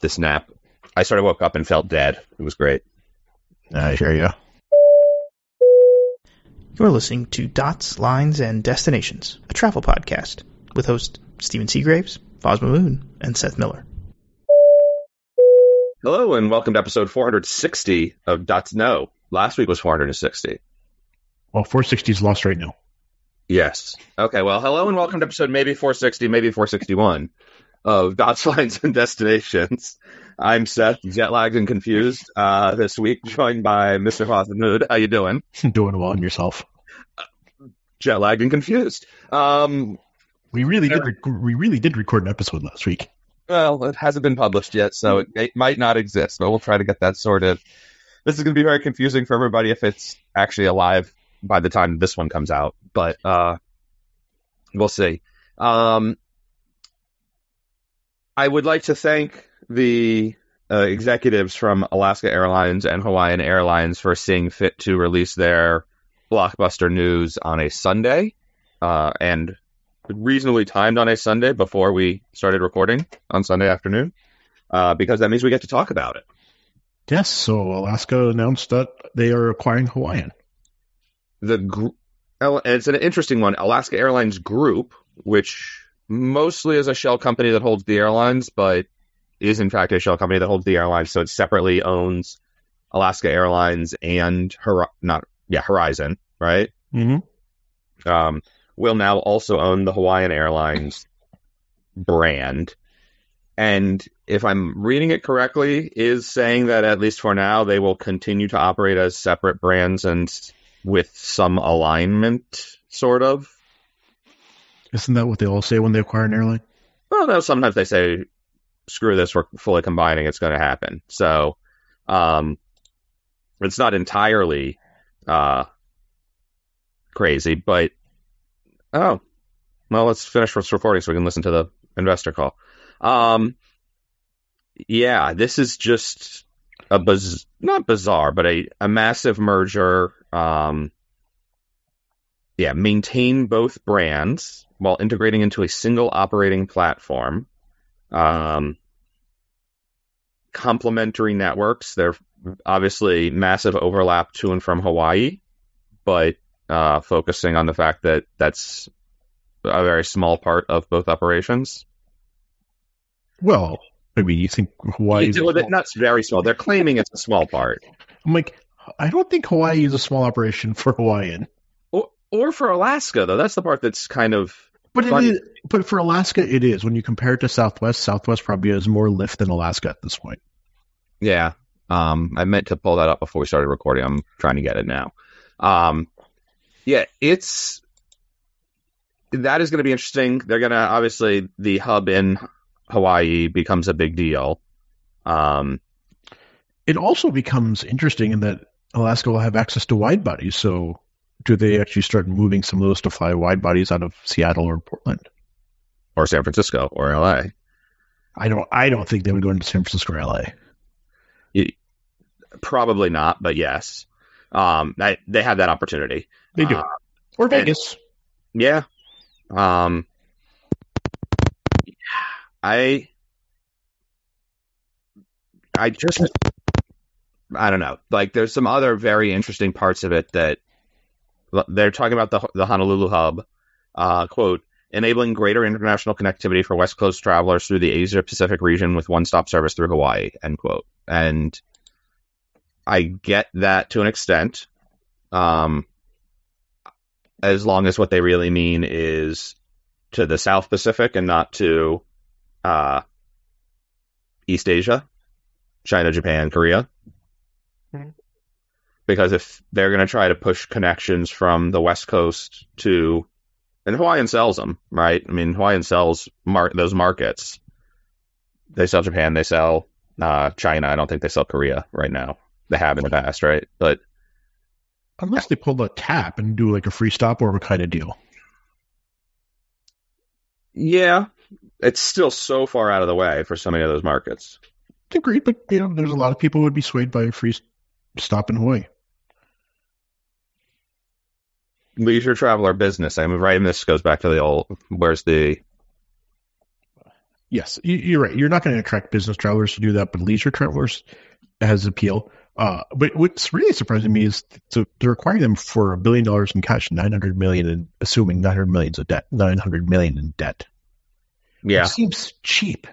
this nap. I sort of woke up and felt dead. It was great. I hear you. You're listening to Dots, Lines, and Destinations, a travel podcast with hosts Stephen Seagraves, Fosma Moon, and Seth Miller. Hello, and welcome to episode 460 of Dots No. Last week was 460. Well, 460 is lost right now. Yes. Okay, well, hello, and welcome to episode maybe 460, maybe 461 of Dots, Lines, and Destinations. I'm Seth, jet lagged and confused uh, this week, joined by Mr. Moon. How you doing? Doing well on yourself. Jet lagged and confused. Um, We really did. Rec- we really did record an episode last week. Well, it hasn't been published yet, so it, it might not exist, but we'll try to get that sorted. This is going to be very confusing for everybody if it's actually alive by the time this one comes out, but uh, we'll see. Um, I would like to thank the uh, executives from Alaska Airlines and Hawaiian Airlines for seeing fit to release their blockbuster news on a Sunday, uh, and reasonably timed on a Sunday before we started recording on Sunday afternoon, uh, because that means we get to talk about it. Yes. So Alaska announced that they are acquiring Hawaiian. The gr- it's an interesting one. Alaska Airlines Group, which mostly as a shell company that holds the airlines, but is in fact a shell company that holds the airlines, so it separately owns Alaska Airlines and Hor- not yeah Horizon, right? Mm-hmm. um, will now also own the Hawaiian Airlines brand. And if I'm reading it correctly, is saying that at least for now they will continue to operate as separate brands and with some alignment, sort of. Isn't that what they all say when they acquire an airline? Well, no, sometimes they say, screw this, we're fully combining, it's going to happen. So, um, it's not entirely, uh, crazy, but, oh, well, let's finish this recording so we can listen to the investor call. Um, yeah, this is just a biz- not bizarre, but a, a massive merger. Um, yeah, maintain both brands while integrating into a single operating platform. Um, complementary networks. They're obviously massive overlap to and from Hawaii, but uh, focusing on the fact that that's a very small part of both operations. Well, I mean, you think Hawaii? is not very small. They're claiming it's a small part. I'm like, I don't think Hawaii is a small operation for Hawaiian. Or, or for Alaska, though. That's the part that's kind of. But it is, but for Alaska, it is. When you compare it to Southwest, Southwest probably has more lift than Alaska at this point. Yeah. Um, I meant to pull that up before we started recording. I'm trying to get it now. Um, yeah, it's. That is going to be interesting. They're going to. Obviously, the hub in Hawaii becomes a big deal. Um, It also becomes interesting in that Alaska will have access to wide bodies. So, do they actually start moving some of those to fly wide bodies out of Seattle or Portland? or San Francisco or LA. I don't. I don't think they would go into San Francisco or LA. Probably not, but yes. Um, they, they have that opportunity. They do. Uh, or Vegas. Yeah. Um I I just I don't know. Like there's some other very interesting parts of it that they're talking about the the Honolulu hub uh quote enabling greater international connectivity for West Coast travelers through the Asia Pacific region with one-stop service through Hawaii end quote. And I get that to an extent. Um as long as what they really mean is to the South Pacific and not to uh, East Asia, China, Japan, Korea. Because if they're going to try to push connections from the West Coast to, and Hawaiian sells them, right? I mean, Hawaiian sells mar- those markets. They sell Japan, they sell uh, China. I don't think they sell Korea right now. They have in the past, right? But Unless they pull the tap and do like a free stopover kind of deal. Yeah, it's still so far out of the way for so many of those markets. Agreed, but you know, there's a lot of people who would be swayed by a free stop in Hawaii. Leisure traveler business. I mean, right. And this goes back to the old. Where's the? Yes, you- you're right. You're not going to attract business travelers to do that, but leisure travelers has appeal. Uh, but what's really surprising me is to, to require them for a billion dollars in cash, nine hundred million, and assuming nine hundred millions of debt, nine hundred million in debt. Yeah. it seems cheap.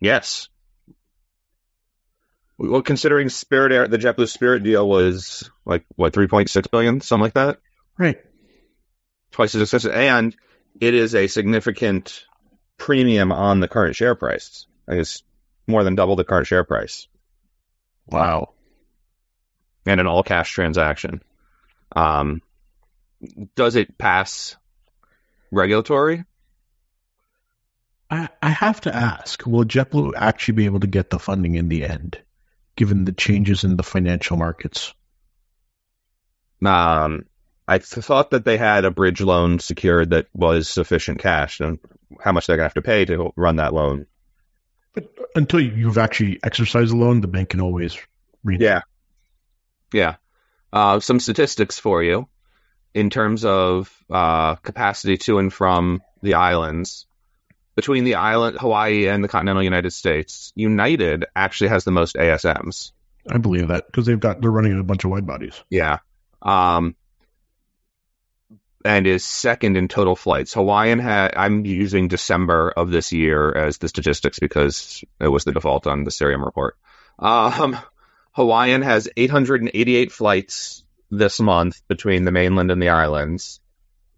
Yes. Well, considering Spirit Air, the JetBlue Spirit deal was like what 3.6 billion, something like that, Right. twice as expensive, and it is a significant premium on the current share price. I guess more than double the current share price, Wow. and an all-cash transaction. Um, does it pass regulatory? I, I have to ask: Will JetBlue actually be able to get the funding in the end, given the changes in the financial markets? Um, I thought that they had a bridge loan secured that was sufficient cash, and how much they're gonna have to pay to run that loan. But until you've actually exercised the loan, the bank can always re- Yeah. Yeah. Uh, some statistics for you in terms of uh, capacity to and from the islands. Between the island, Hawaii, and the continental United States, United actually has the most ASMs. I believe that because they've got they're running a bunch of wide bodies. Yeah. Um, and is second in total flights. Hawaiian had, I'm using December of this year as the statistics because it was the default on the Cirium report. Um, Hawaiian has 888 flights this month between the mainland and the islands.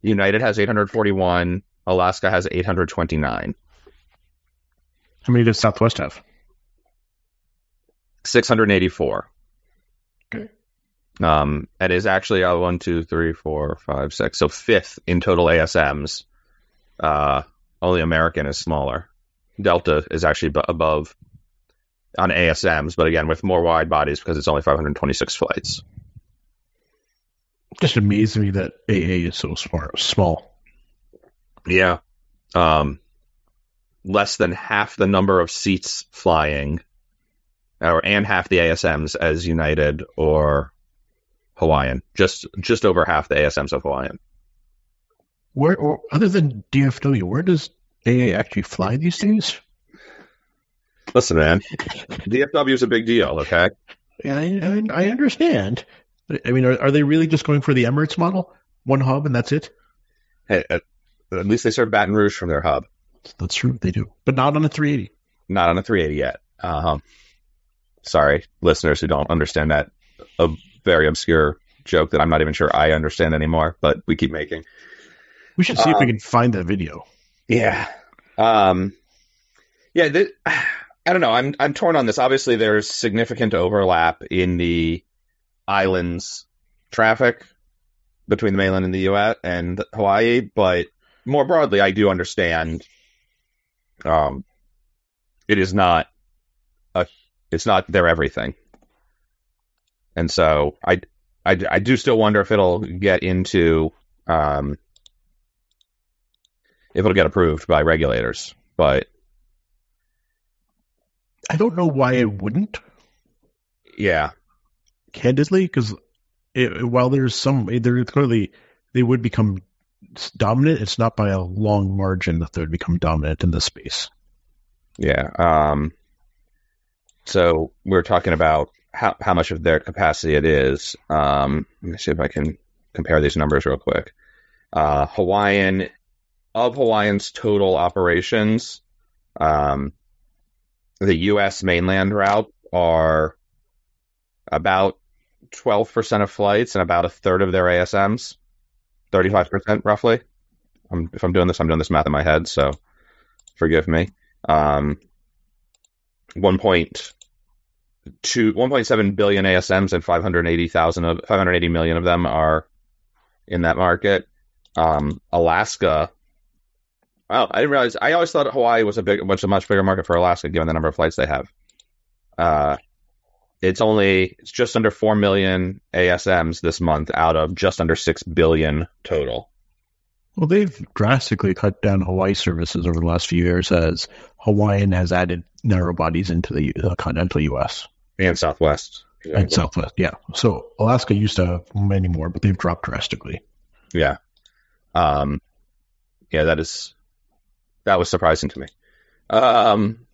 United has 841. Alaska has 829. How many does Southwest have? 684. Um, and is actually uh, one, two, three, four, five, six. So fifth in total ASMs. Uh, only American is smaller. Delta is actually b- above on ASMs, but again with more wide bodies because it's only 526 flights. Just amazes me that AA is so smart, small. Yeah. Um, less than half the number of seats flying, or and half the ASMs as United or Hawaiian. Just just over half the ASMs of Hawaiian. Where, or other than DFW, where does AA actually fly these days? Listen, man, DFW is a big deal. Okay. Yeah, I, I, understand. I mean, are, are they really just going for the Emirates model? One hub and that's it? Hey, at, at least they serve Baton Rouge from their hub, That's true. They do, but not on a 380. not on a 380 yet. Um, sorry, listeners who don't understand that very obscure joke that I'm not even sure I understand anymore, but we keep making. We should see if we Um, can find that video. Yeah. Um, yeah. Th- I don't know. I'm I'm torn on this. Obviously, there's significant overlap in the islands traffic between the mainland and the U.S. and Hawaii, but more broadly, I do understand. Um, it is not a. It's not their everything, and so I, I, I do still wonder if it'll get into um, if it'll get approved by regulators. But I don't know why it wouldn't, yeah, candidly, because while there's some, there clearly they would become dominant. It's not by a long margin that they would become dominant in this space. yeah. Um, so we're talking about how how much of their capacity it is. Um, let me see if I can compare these numbers real quick. Uh, Hawaiian of Hawaiian's total operations, um, the U.S. mainland route are about 12% of flights and about a third of their ASMs, 35% roughly. I'm, if I'm doing this, I'm doing this math in my head, so forgive me. Um, 1.2, 1.7 billion ASMs and 580,000 of 580 million of them are in that market. Um, Alaska. Wow, I didn't realize. I always thought Hawaii was a big, was a much bigger market for Alaska, given the number of flights they have. Uh, it's only it's just under four million ASMs this month out of just under six billion total. Well, they've drastically cut down Hawaii services over the last few years as Hawaiian has added narrow bodies into the continental U.S. And Southwest. and Southwest. Yeah. So Alaska used to have many more, but they've dropped drastically. Yeah. Um, yeah, that is that was surprising to me. Um,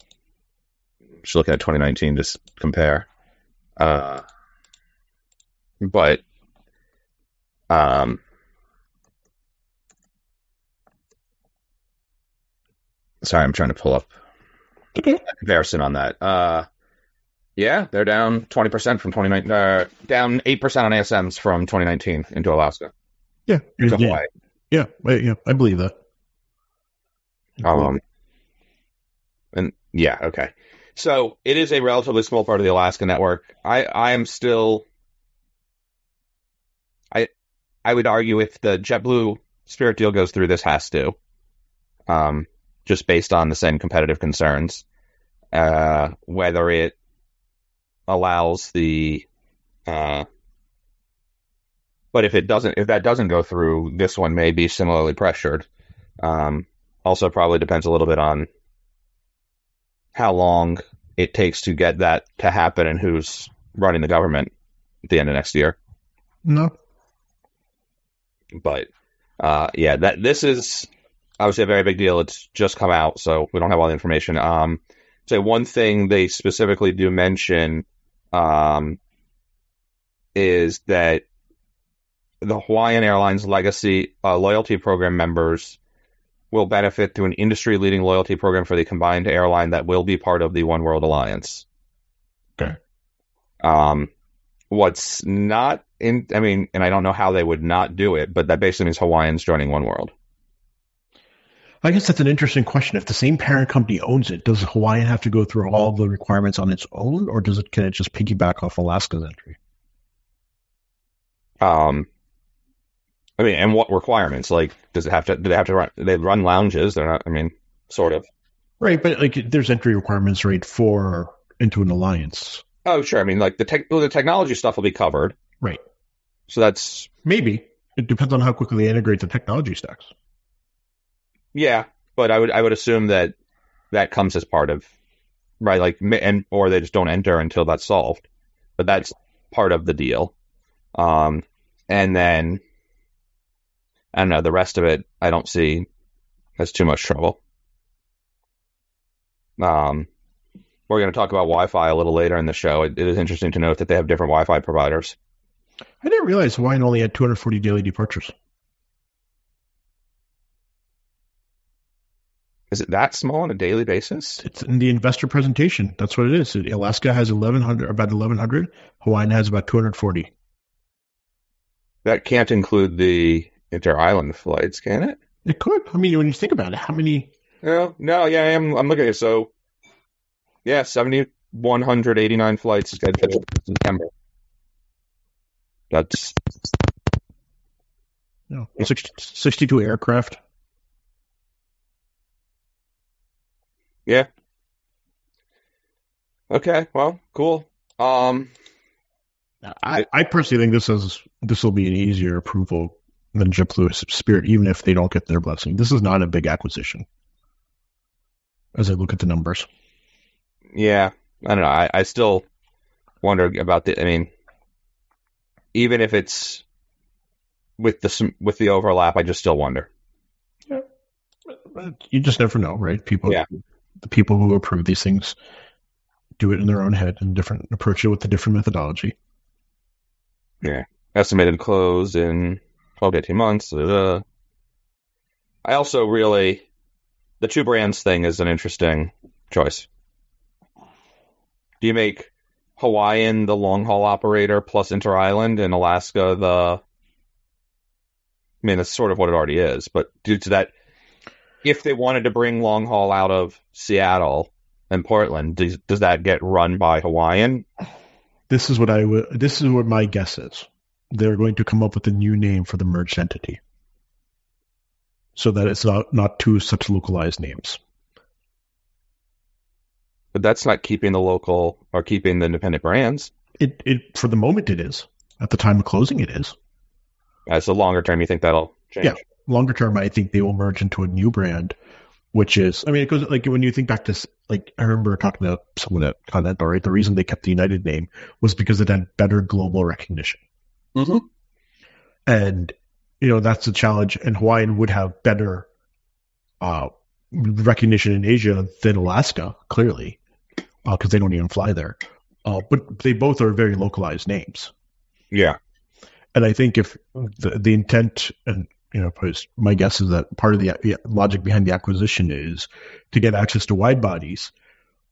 just looking at 2019 to compare. Uh, but um, sorry, I'm trying to pull up Okay. comparison on that. Uh, yeah, they're down 20% from 2019, uh, down 8% on ASMs from 2019 into Alaska. Yeah. To Yeah. Hawaii. Yeah. I- yeah. I believe that. Um, and yeah, okay. So it is a relatively small part of the Alaska network. I, I am still, I, I would argue if the JetBlue Spirit deal goes through, this has to, um, just based on the same competitive concerns, uh, whether it allows the, uh, but if it doesn't, if that doesn't go through, this one may be similarly pressured. Um, also probably depends a little bit on how long it takes to get that to happen and who's running the government at the end of next year. No. But uh, yeah, that this is obviously a very big deal. It's just come out, so we don't have all the information. Um, so one thing they specifically do mention um, is that the Hawaiian Airlines Legacy uh, loyalty program members will benefit through an industry-leading loyalty program for the combined airline that will be part of the One World Alliance. Okay. Um, what's not in, I mean, and I don't know how they would not do it, but that basically means Hawaiians joining One World. I guess that's an interesting question. If the same parent company owns it, does Hawaiian have to go through all the requirements on its own, or does it can it just piggyback off Alaska's entry? Um, I mean, and what requirements? Like, does it have to? Do they have to run? They run lounges. They're not. I mean, sort of. Right, but like there's entry requirements right for into an alliance. Oh, sure. I mean, like the tech, well, the technology stuff will be covered. Right. So that's Maybe it depends on how quickly they integrate the technology stacks. Yeah. But I would I would assume that that comes as part of right, like and or they just don't enter until that's solved. But that's part of the deal. Um, and then I don't know the rest of it. I don't see as too much trouble. Um, we're going to talk about Wi-Fi a little later in the show. It, it is interesting to note that they have different Wi-Fi providers. I didn't realize Hawaiian only had 240 daily departures. Is it that small on a daily basis? It's in the investor presentation. That's what it is. Alaska has 1100, about 1100. Hawaiian has about 240. That can't include the inter-island flights, can it? It could. I mean, when you think about it, how many? No, no, yeah, I am. I'm looking at it. So, yeah, 7,189 flights scheduled in September. That's No, 60, 62 aircraft. Yeah. Okay, well, cool. Um, I, I personally think this is this will be an easier approval than JetBlue Spirit, even if they don't get their blessing. This is not a big acquisition. As I look at the numbers, yeah, I don't know. I, I still wonder about the. I mean, even if it's with the with the overlap, I just still wonder. Yeah. You just never know, right? People, Yeah. The people who approve these things do it in their own head and different approach it with a different methodology. Yeah. Estimated close in 12 to 18 months. Uh, I also really, the two brands thing is an interesting choice. Do you make Hawaiian the long haul operator plus Inter Island and Alaska the. I mean, that's sort of what it already is, but due to that, if they wanted to bring long haul out of Seattle and Portland, does, does that get run by Hawaiian? This is what I would. This is what my guess is. They're going to come up with a new name for the merged entity, so that it's not not two such localized names. But that's not keeping the local or keeping the independent brands. It it for the moment it is. At the time of closing, it is. As a longer term, you think that'll change? Yeah. Longer term, I think they will merge into a new brand, which is. I mean, it goes like when you think back to like I remember talking to someone at Continental. Right, the reason they kept the United name was because it had better global recognition. Mm-hmm. and you know that's the challenge and hawaiian would have better uh recognition in Asia than Alaska, clearly, because they don't even fly there. Uh, but they both are very localized names. Yeah. And I think if the, the intent, and you know, my guess is that part of the logic behind the acquisition is to get access to wide bodies.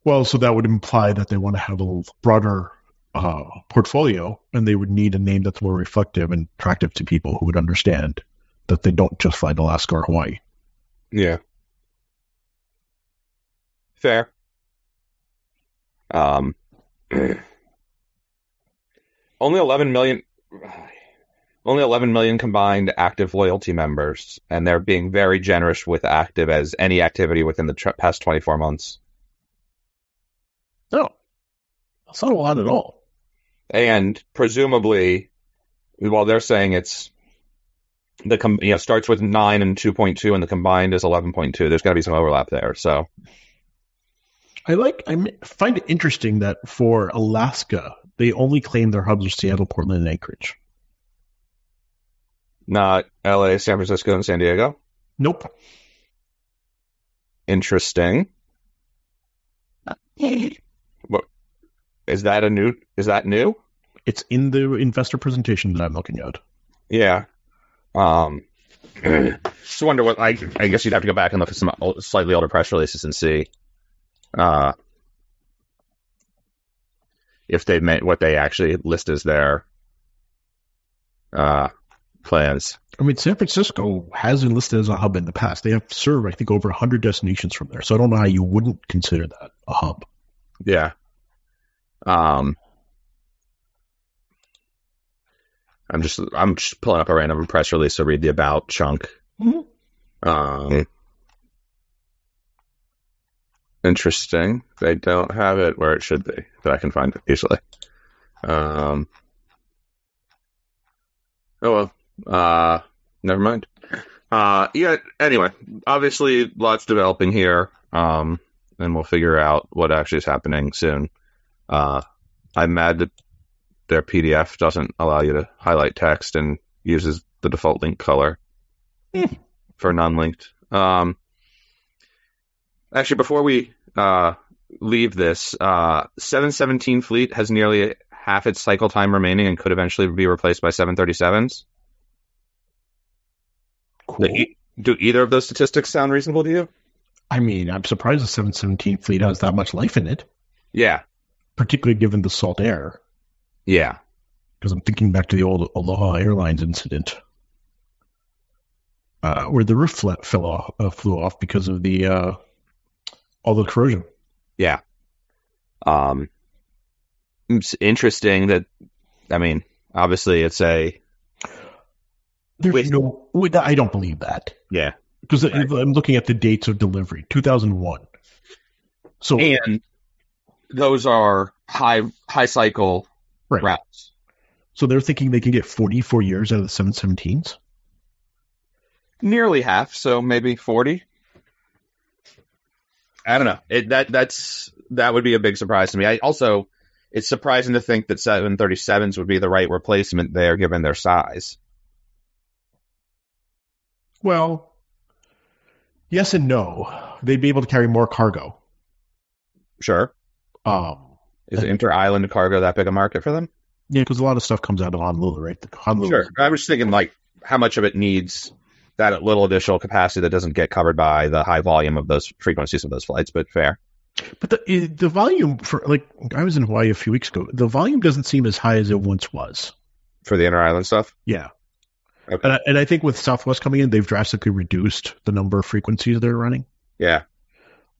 Well, so that would imply that they want to have a broader uh, portfolio, and they would need a name that's more reflective and attractive to people who would understand that they don't just fly to Alaska or Hawaii. Yeah. Fair. Um, only 11 million, only 11 million combined active loyalty members, and they're being very generous with active as any activity within the tr- past 24 months. No, that's not a lot at all. And presumably, while they're saying it's the com- you know starts with nine and 2.2, and the combined is 11.2. There's got to be some overlap there. So I like I find it interesting that for Alaska they only claim their hubs are Seattle, Portland, and Anchorage. Not L.A., San Francisco, and San Diego. Nope. Interesting. what is that a new? Is that new? It's in the investor presentation that I'm looking at. Yeah. Um. just wonder what I. I guess you'd have to go back and look at some slightly older press releases and see uh, if they meant what they actually list as their uh, plans. I mean, San Francisco has been listed as a hub in the past. They have served, I think, over 100 destinations from there. So I don't know how you wouldn't consider that a hub. Yeah. Um, I'm just I'm just pulling up a random press release to read the about chunk. Mm-hmm. Um, Interesting. They don't have it where it should be, but I can find it easily. Um, oh well. Uh, never mind. Uh, yeah. Anyway, obviously, lots developing here. Um, and we'll figure out what actually is happening soon. Uh, I'm mad that their PDF doesn't allow you to highlight text and uses the default link color mm. for non-linked. Um, actually, before we uh, leave this, uh, 717 fleet has nearly half its cycle time remaining and could eventually be replaced by 737s. Cool. Do, do either of those statistics sound reasonable to you? I mean, I'm surprised the 717 fleet has that much life in it. Yeah. Particularly given the salt air. Yeah. Because I'm thinking back to the old Aloha Airlines incident. Uh, where the roof fell off, uh, flew off because of the uh, all the corrosion. Yeah. Um, it's interesting that, I mean, obviously it's a. There's Wait. no. I don't believe that. Yeah. Because right. I'm looking at the dates of delivery, 2001. So and those are high high cycle right. routes. So they're thinking they can get 44 years out of the 717s. Nearly half, so maybe 40. I don't know. It, that that's that would be a big surprise to me. I also it's surprising to think that 737s would be the right replacement there given their size. Well, yes and no. They'd be able to carry more cargo. Sure. Um, is inter-island cargo that big a market for them? Yeah, because a lot of stuff comes out of Honolulu, right? Honolulu. Sure. I was thinking like how much of it needs that little additional capacity that doesn't get covered by the high volume of those frequencies of those flights, but fair. But the the volume for like I was in Hawaii a few weeks ago. The volume doesn't seem as high as it once was for the inter island stuff. Yeah, okay. and I, and I think with Southwest coming in, they've drastically reduced the number of frequencies they're running. Yeah,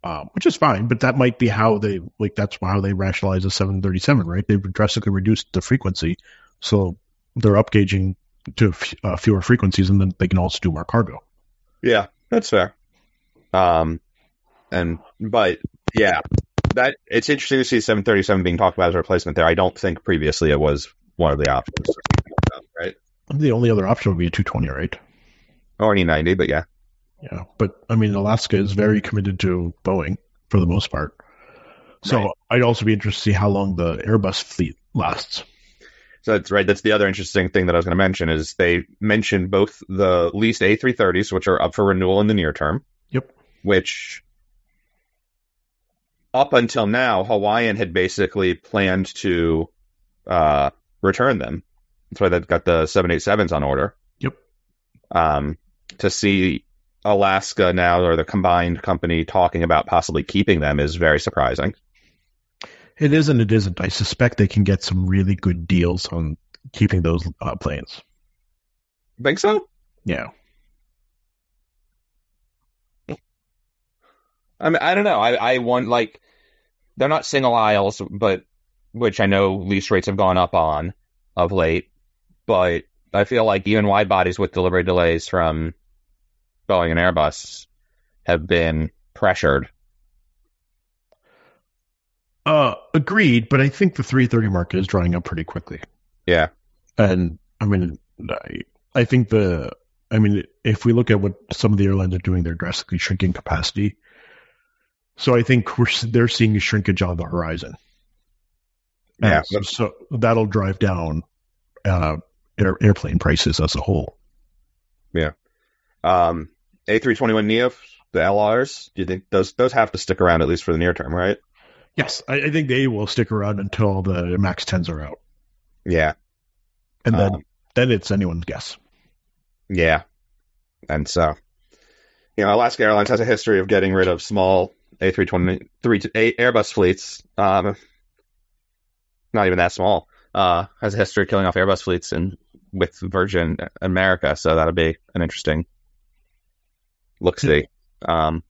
um, which is fine. But that might be how they like that's how they rationalize the 737, right? They've drastically reduced the frequency, so they're upgauging to uh, fewer frequencies, and then they can also do more cargo. Yeah, that's fair. Um, and but yeah, that it's interesting to see 737 being talked about as a replacement there. I don't think previously it was one of the options? The only other option would be a 220, right? Or any 90, but yeah. Yeah, but I mean, Alaska is very committed to Boeing for the most part. So right. I'd also be interested to see how long the Airbus fleet lasts. So that's right. That's the other interesting thing that I was going to mention is they mentioned both the leased A330s, which are up for renewal in the near term. Yep. which up until now, Hawaiian had basically planned to uh, return them. That's why they've got the 787s on order. Yep. Um, to see Alaska now or the combined company talking about possibly keeping them is very surprising. It is and it isn't. I suspect they can get some really good deals on keeping those uh, planes. Think so? Yeah. I mean, I don't know. I, I want like they're not single aisles, but which I know lease rates have gone up on of late. But I feel like even wide bodies with delivery delays from Boeing and Airbus have been pressured. Uh, agreed, but I think the 330 market is drying up pretty quickly. Yeah. And I mean, I, I think the, I mean, if we look at what some of the airlines are doing, they're drastically shrinking capacity. So I think we're they're seeing a shrinkage on the horizon. Yeah. So, so that'll drive down uh, air, airplane prices as a whole. Yeah. Um, A321 Neo, the LRs. Do you think those those have to stick around at least for the near term, right? Yes, I, I think they will stick around until the Max 10s are out, Yeah. and then Um, then it's anyone's guess. Yeah. And so, you know, Alaska Airlines has a history of getting rid of small A320 three Airbus fleets. Um, not even that small. Uh, has a history of killing off Airbus fleets and with Virgin America. So that'll be an interesting look see. Um,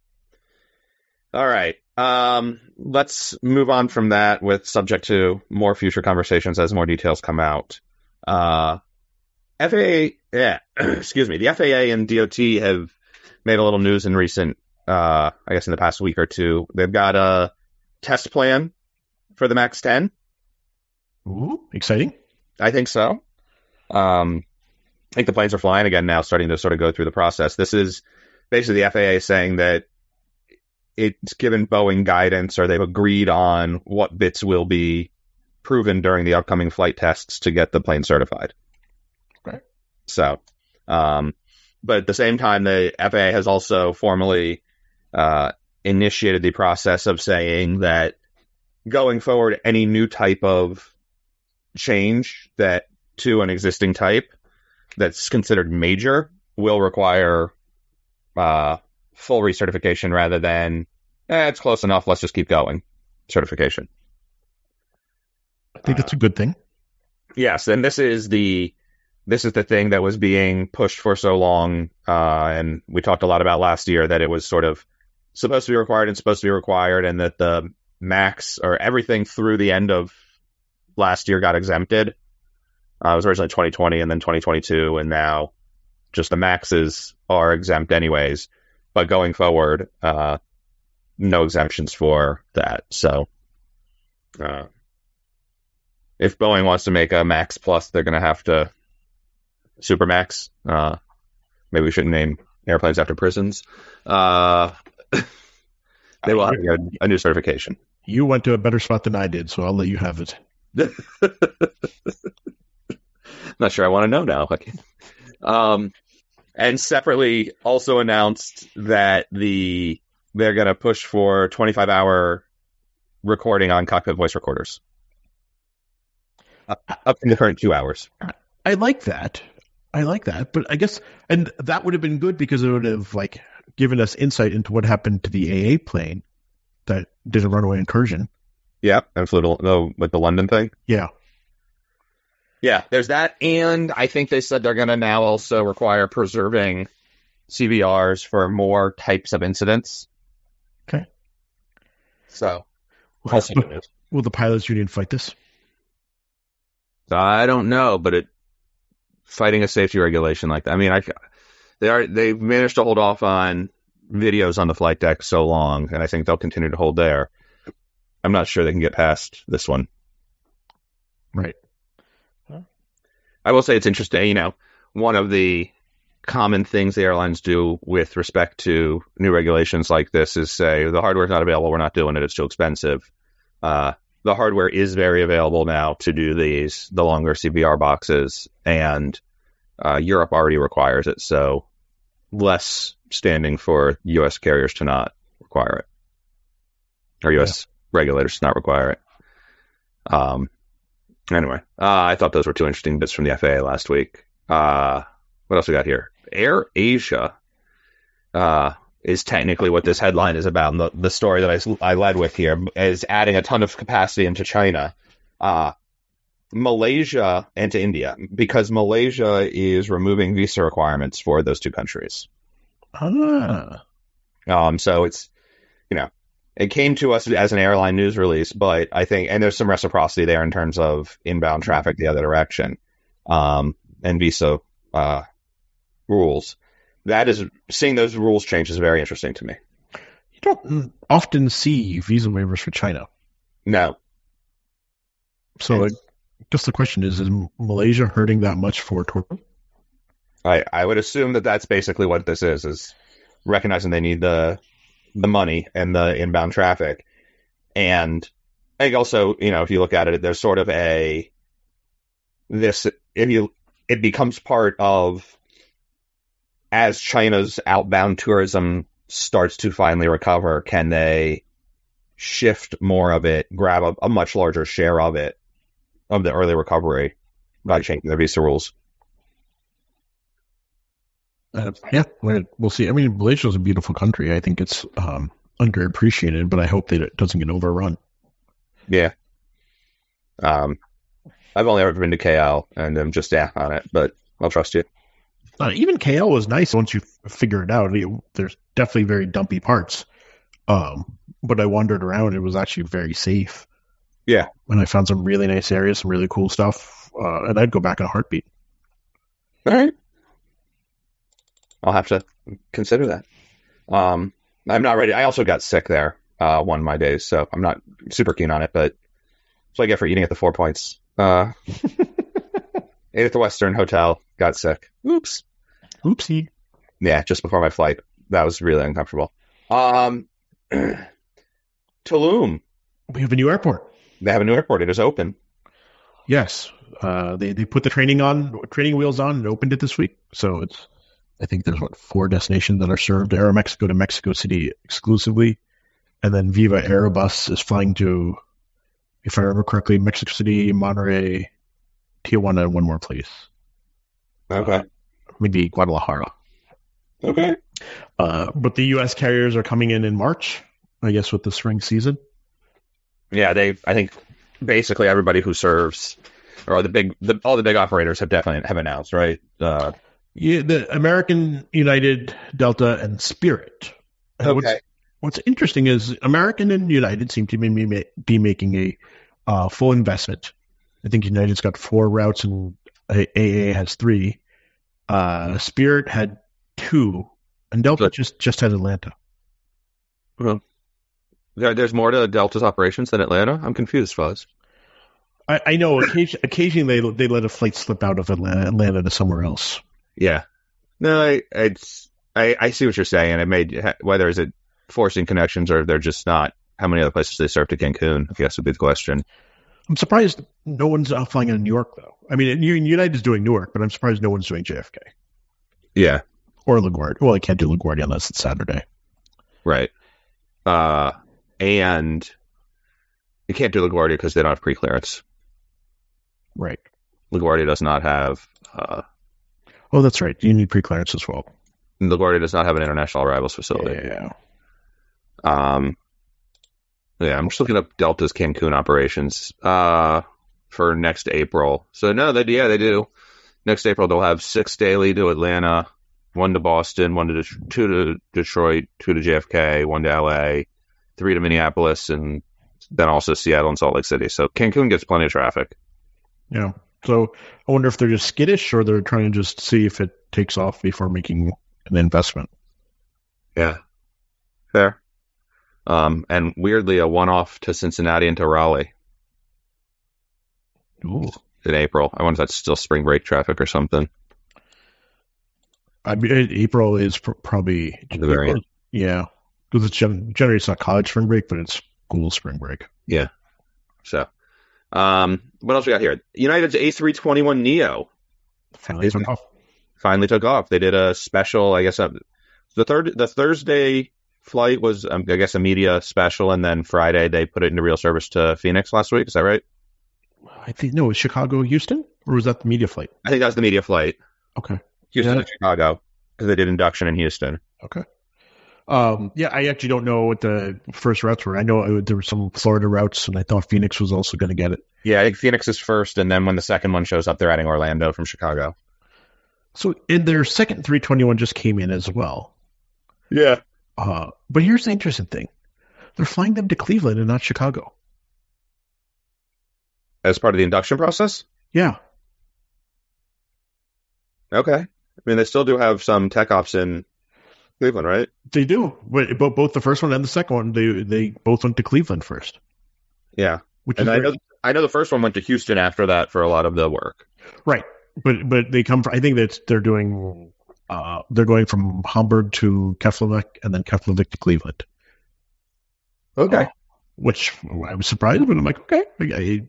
all right. Um, let's move on from that with subject to more future conversations as more details come out. Uh, FAA, yeah, excuse me. The FAA and DOT have made a little news in recent, uh, I guess in the past week or two. They've got a test plan for the Max 10. Ooh, exciting! I think so. Um, I think the planes are flying again now, starting to sort of go through the process. This is basically the FAA saying that it's given Boeing guidance or they've agreed on what bits will be proven during the upcoming flight tests to get the plane certified. Okay. So, um, but at the same time, the FAA has also formally uh, initiated the process of saying that going forward, any new type of change that to an existing type that's considered major will require uh, full recertification rather than eh, it's close enough. Let's just keep going certification. I think that's a good thing. Yes, and this is the this is the thing that was being pushed for so long, uh, and we talked a lot about last year that it was sort of supposed to be required and supposed to be required, and that the max or everything through the end of last year got exempted. Uh, it was originally 2020 and then 2022, and now just the maxes are exempt anyways. But going forward, uh, no exemptions for that. So, uh, if Boeing wants to make a Max Plus, they're going to have to Super Max. Uh, maybe we shouldn't name airplanes after prisons. Uh, they will have to get a new certification. You went to a better spot than I did, so I'll let you have it. Not sure I want to know now. Um, and separately also announced that the they're going to push for 25 hour recording on cockpit voice recorders. Up, up from the current two hours. I like that. I like that, but I guess, and that would have been good because it would have like given us insight into what happened to the AA plane that did a runway incursion. Yeah, and flew to, the, with the London thing. Yeah, Yeah, there's that, and I think they said they're going to now also require preserving CVRs for more types of incidents. Okay. So, also good news. will the pilots union fight this? I don't know, but it fighting a safety regulation like that. I mean, I they are they've managed to hold off on videos on the flight deck so long, and I think they'll continue to hold there. I'm not sure they can get past this one. Right. I will say it's interesting. You know, one of the common things the airlines do with respect to new regulations like this is say the hardware's not available, we're not doing it, it's too expensive. Uh, the hardware is very available now to do these the longer CVR boxes, and uh, Europe already requires it, so less standing for U.S. carriers to not require it, or U.S. regulators to not require it. Um. Anyway, uh, I thought those were two interesting bits from the FAA last week. Uh, what else we got here? Air Asia uh, is technically what this headline is about. And the, the story that I, I led with here is adding a ton of capacity into China, uh, Malaysia, and to India because Malaysia is removing visa requirements for those two countries. Ah. Um, so it's, you know, it came to us as an airline news release, but I think, and there's some reciprocity there in terms of inbound traffic the other direction, um, and visa, uh, rules. That is, seeing those rules change is very interesting to me. You don't often see visa waivers for China. No. So I guess the question is, is Malaysia hurting that much for tourism? I, I would assume that that's basically what this is, is recognizing they need the, the money and the inbound traffic. And I think also, you know, if you look at it, there's sort of a, this, if you, it becomes part of as China's outbound tourism starts to finally recover, can they shift more of it, grab a, a much larger share of it, of the early recovery by changing their visa rules? Uh, yeah, we'll see. I mean, Malaysia is a beautiful country. I think it's um, underappreciated, but I hope that it doesn't get overrun. Yeah. Um, I've only ever been to KL, and I'm just yeah on it, but I'll trust you. Uh, even KL was nice once you f- figure it out. It, there's definitely very dumpy parts, um, but I wandered around. It was actually very safe. Yeah, and I found some really nice areas, some really cool stuff, uh, and I'd go back in a heartbeat. All right, I'll have to consider that. Um, I'm not ready. I also got sick there uh, one of my days, so I'm not super keen on it. But that's what I get for eating at the Four Points. Uh, ate at the Westin Hotel, got sick. Oops. Oopsie. Yeah, just before my flight. That was really uncomfortable. Um, Tulum. We have a new airport. They have a new airport. It is open. Yes. Uh, they, they put the training on, training wheels on and opened it this week. So it's, I think there's what, four destinations that are served. Aeromexico to Mexico City exclusively. And then Viva Aerobus is flying to, if I remember correctly, Mexico City, Monterrey, Tijuana, and one more place. Okay. Uh, maybe Guadalajara. Okay. Uh, but the U.S. carriers are coming in in March, I guess, with the spring season. Yeah, they. I think basically everybody who serves, or the big, the, all the big operators have definitely have announced, right? Uh, yeah, the American, United, Delta, and Spirit. And What's, okay. what's interesting is American and United seem to be, be making a uh, full investment. I think United's got four routes and AA has three. Uh, Spirit had two, and Delta Good. just just had Atlanta. Well, there, there's more to Delta's operations than Atlanta. I'm confused, Fuzz. I, I know occasion, occasionally they they let a flight slip out of Atlanta, Atlanta to somewhere else. Yeah. No, I, it's I, I see what you're saying. It made whether is it forcing connections or they're just not. How many other places they serve to Cancun? I guess would be the question. I'm surprised no one's uh, flying in New York though. I mean, United is doing Newark, but I'm surprised no one's doing JFK Yeah. or LaGuardia. Well, I can't do LaGuardia unless it's Saturday. Right. Uh, and you can't do LaGuardia because they don't have pre-clearance. Right. LaGuardia does not have. Uh, Oh, that's right. You need pre-clearance as well. LaGuardia does not have an international arrivals facility. Yeah. Um, yeah, I'm just looking up Delta's Cancun operations uh, for next April. So no, they yeah they do. Next April they'll have six daily to Atlanta, one to Boston, one to Det- two to Detroit, two to JFK, one to LA, three to Minneapolis, and then also Seattle and Salt Lake City. So Cancun gets plenty of traffic. Yeah. So I wonder if they're just skittish or they're trying to just see if it takes off before making an investment. Yeah, fair. Um, and weirdly, a one-off to Cincinnati and to Raleigh Ooh. in April. I wonder if that's still spring break traffic or something. I mean, April is pr- probably The very end. Yeah, because it's gen- generally it's not college spring break, but it's school spring break. Yeah. So, um, what else we got here? United's A321 Neo Finally, took off. finally took off. They did a special, I guess, uh, the third the Thursday flight was um, I guess a media special, and then Friday they put it into real service to Phoenix last week. Is that right? I think no, it was Chicago, Houston, or was that the media flight? I think that was the media flight. Okay. Houston Yeah. to Chicago because they did induction in Houston. Okay. Um, yeah, I actually don't know what the first routes were. I know uh, there were some Florida routes, and I thought Phoenix was also going to get it. Yeah, I think Phoenix is first, and then when the second one shows up, they're adding Orlando from Chicago. So, and their second 321 just came in as well. Yeah. Uh, but here's the interesting thing: they're flying them to Cleveland and not Chicago. As part of the induction process? Yeah, Okay. I mean, they still do have some tech ops in Cleveland, right? they do. But both the first one and the second one, they they both went to Cleveland first, Yeah. which And is I know, I know the first one went to Houston after that for a lot of the work. right. But but they come from. I think that they're doing. Uh, they're going from Hamburg to Keflavik and then Keflavik to Cleveland. Okay. which I was surprised, but I'm like, okay,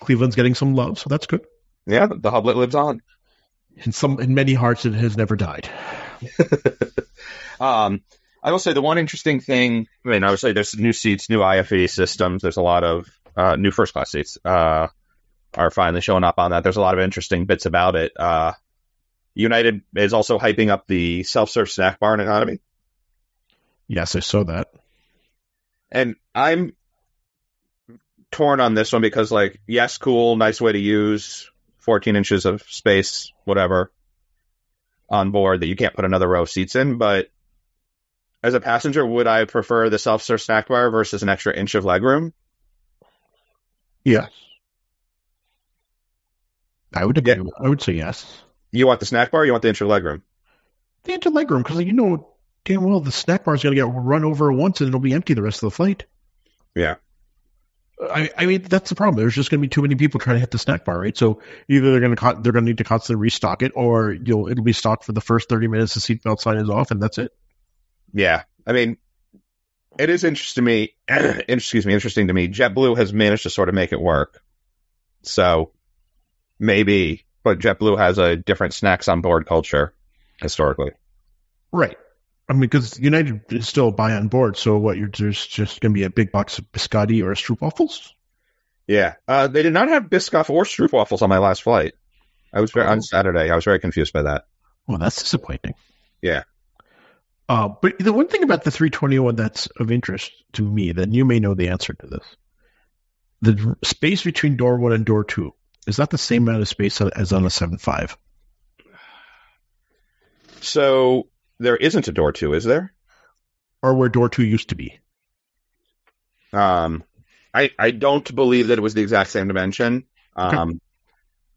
Cleveland's getting some love, so that's good. Yeah, the Hublet lives on. In some, in many hearts, it has never died. Um, I will say the one interesting thing. I mean, obviously there's new seats, new IFE systems. There's a lot of uh, new first class seats uh, are finally showing up on that. There's a lot of interesting bits about it. Uh, United is also hyping up the self-serve snack bar in economy, Yes, I saw that. and I'm torn on this one because, like, yes, cool, nice way to use 14 inches of space, whatever, on board that you can't put another row of seats in, but as a passenger, would I prefer the self-serve snack bar versus an extra inch of legroom? Yes, I would agree. Yeah. I would say yes. You want the snack bar? Or you want the inch of legroom? The inter legroom, because you know damn well the snack bar is going to get run over once and it'll be empty the rest of the flight. Yeah. I, I mean that's the problem. There's just going to be too many people trying to hit the snack bar, right? So either they're going to co- they're going to need to constantly restock it, or you'll it'll be stocked for the first thirty minutes. The seatbelt sign is off, and that's it. Yeah. I mean, it is interesting to me. excuse me, interesting to me. JetBlue has managed to sort of make it work. So maybe, but JetBlue has a different snacks on board culture historically. Right. I mean, because United is still buy on board, so what? You're there's just going to be a big box of biscotti or stroopwafels. Yeah. Uh, they did not have Biscoff or Stroopwafels on my last flight. I was very, Oh. on Saturday. I was very confused by that. Well, that's disappointing. Yeah. Uh, but the one thing about the 321 that's of interest to me, then you may know the answer to this. The space between door one and door two is that the same amount of space as on a 7.5? So there isn't a door two, is there? Or where door two used to be? Um, I, I don't believe that it was the exact same dimension. Um,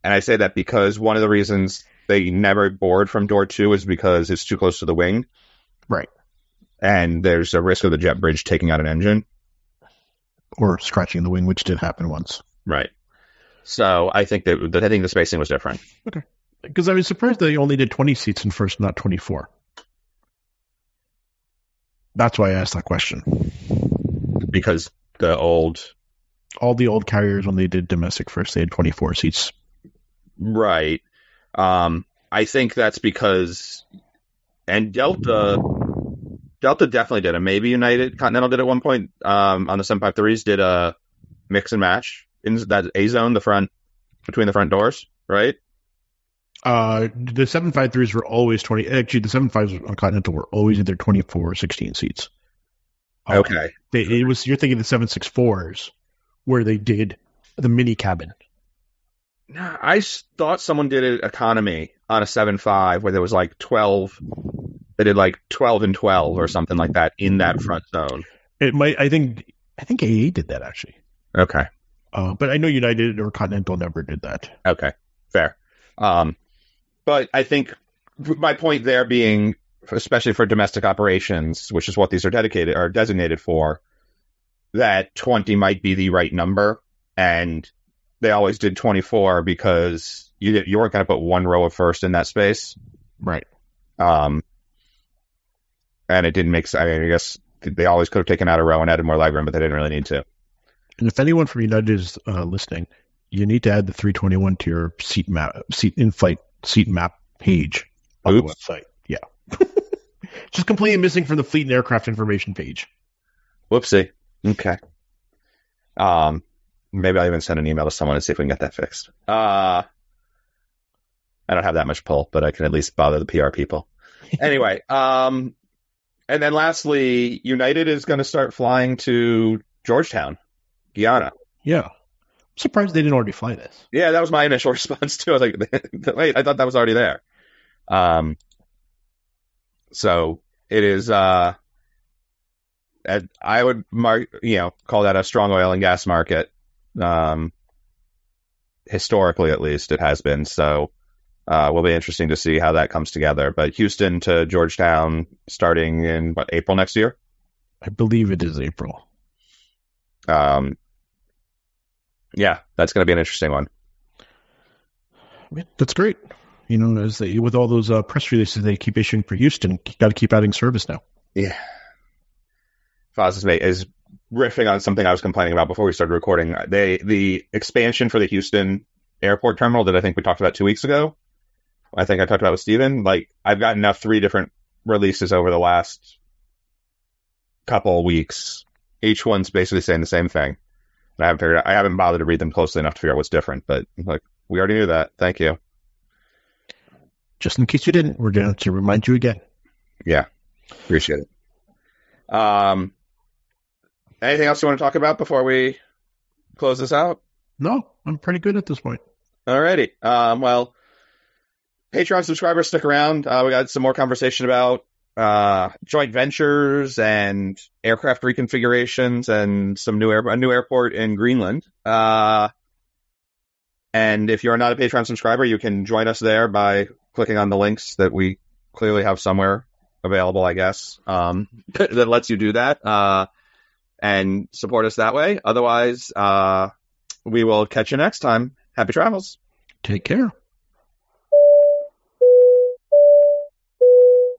and I say that because one of the reasons they never board from door two is because it's too close to the wing. Right. And there's a risk of the jet bridge taking out an engine. Or scratching the wing, which did happen once. Right. So I think that, I think the spacing was different. Okay. Because I was surprised they only did 20 seats in first, not 24. That's why I asked that question. because the old All the old carriers, when they did domestic first, they had 24 seats. right. Um, I think that's because and Delta Delta definitely did it. Maybe United Continental did at one point. Um, on the 753s did a mix and match in that A zone, the front between the front doors, right? Uh, the 753s were always 20. Actually, the 75s on Continental were always either 24 or 16 seats. Uh, Okay. They, it was you're thinking the 764s where they did the mini cabin. Nah, I thought someone did it economy on a 7.5 where there was like 12. They did like 12 and 12 or something like that in that front zone. It might. I think. I think AA did that actually. Okay. Uh, but I know United or Continental never did that. Okay, fair. Um, but I think my point there being, especially for domestic operations, which is what these are dedicated or designated for, that 20 might be the right number, and they always did 24 because you you weren't going to put one row of first in that space. Right. Um, and it didn't make. I, mean, I guess they always could have taken out a row and added more legroom, but they didn't really need to. And if anyone from United is uh, listening, you need to add the 321 to your seat map, seat in-flight seat map page on Oops. the website. Yeah. just completely missing from the fleet and aircraft information page. Whoopsie. Okay. Um, maybe I'll even send an email to someone and see if we can get that fixed. Uh, I don't have that much pull, but I can at least bother the PR people. anyway, um, and then lastly, United is going to start flying to Georgetown, Guyana. Yeah. Surprised they didn't already fly this. Yeah, that was my initial response too. I was like, wait, I thought that was already there. Um, so it is, uh, I would mark, you know, call that a strong oil and gas market. Um, historically, at least, it has been. So, uh, will be interesting to see how that comes together. But Houston to Georgetown starting in what April next year. I believe it is April. Um, yeah, that's going to be an interesting one. That's great. You know, as they with all those uh, press releases they keep issuing for Houston, got to keep adding service now. Yeah. Foz is, is riffing on something I was complaining about before we started recording. They the expansion for the Houston airport terminal that I think we talked about two weeks ago. I think I talked about with Steven. Like I've gotten now three different releases over the last couple weeks. Each one's basically saying the same thing. I haven't figured out, I haven't bothered to read them closely enough to figure out what's different, but like we already knew that. Thank you. Just in case you didn't, we're going to remind you again. Yeah. Appreciate it. Um, anything else you want to talk about before we close this out? No, I'm pretty good at this point. Alrighty. Um, well, Patreon subscribers, stick around. Uh, we got some more conversation about uh, joint ventures and aircraft reconfigurations and some new air, a new airport in Greenland. Uh, and if you're not a Patreon subscriber, you can join us there by clicking on the links that we clearly have somewhere available, I guess, um, that lets you do that, uh, and support us that way. Otherwise, uh, we will catch you next time. Happy travels. Take care.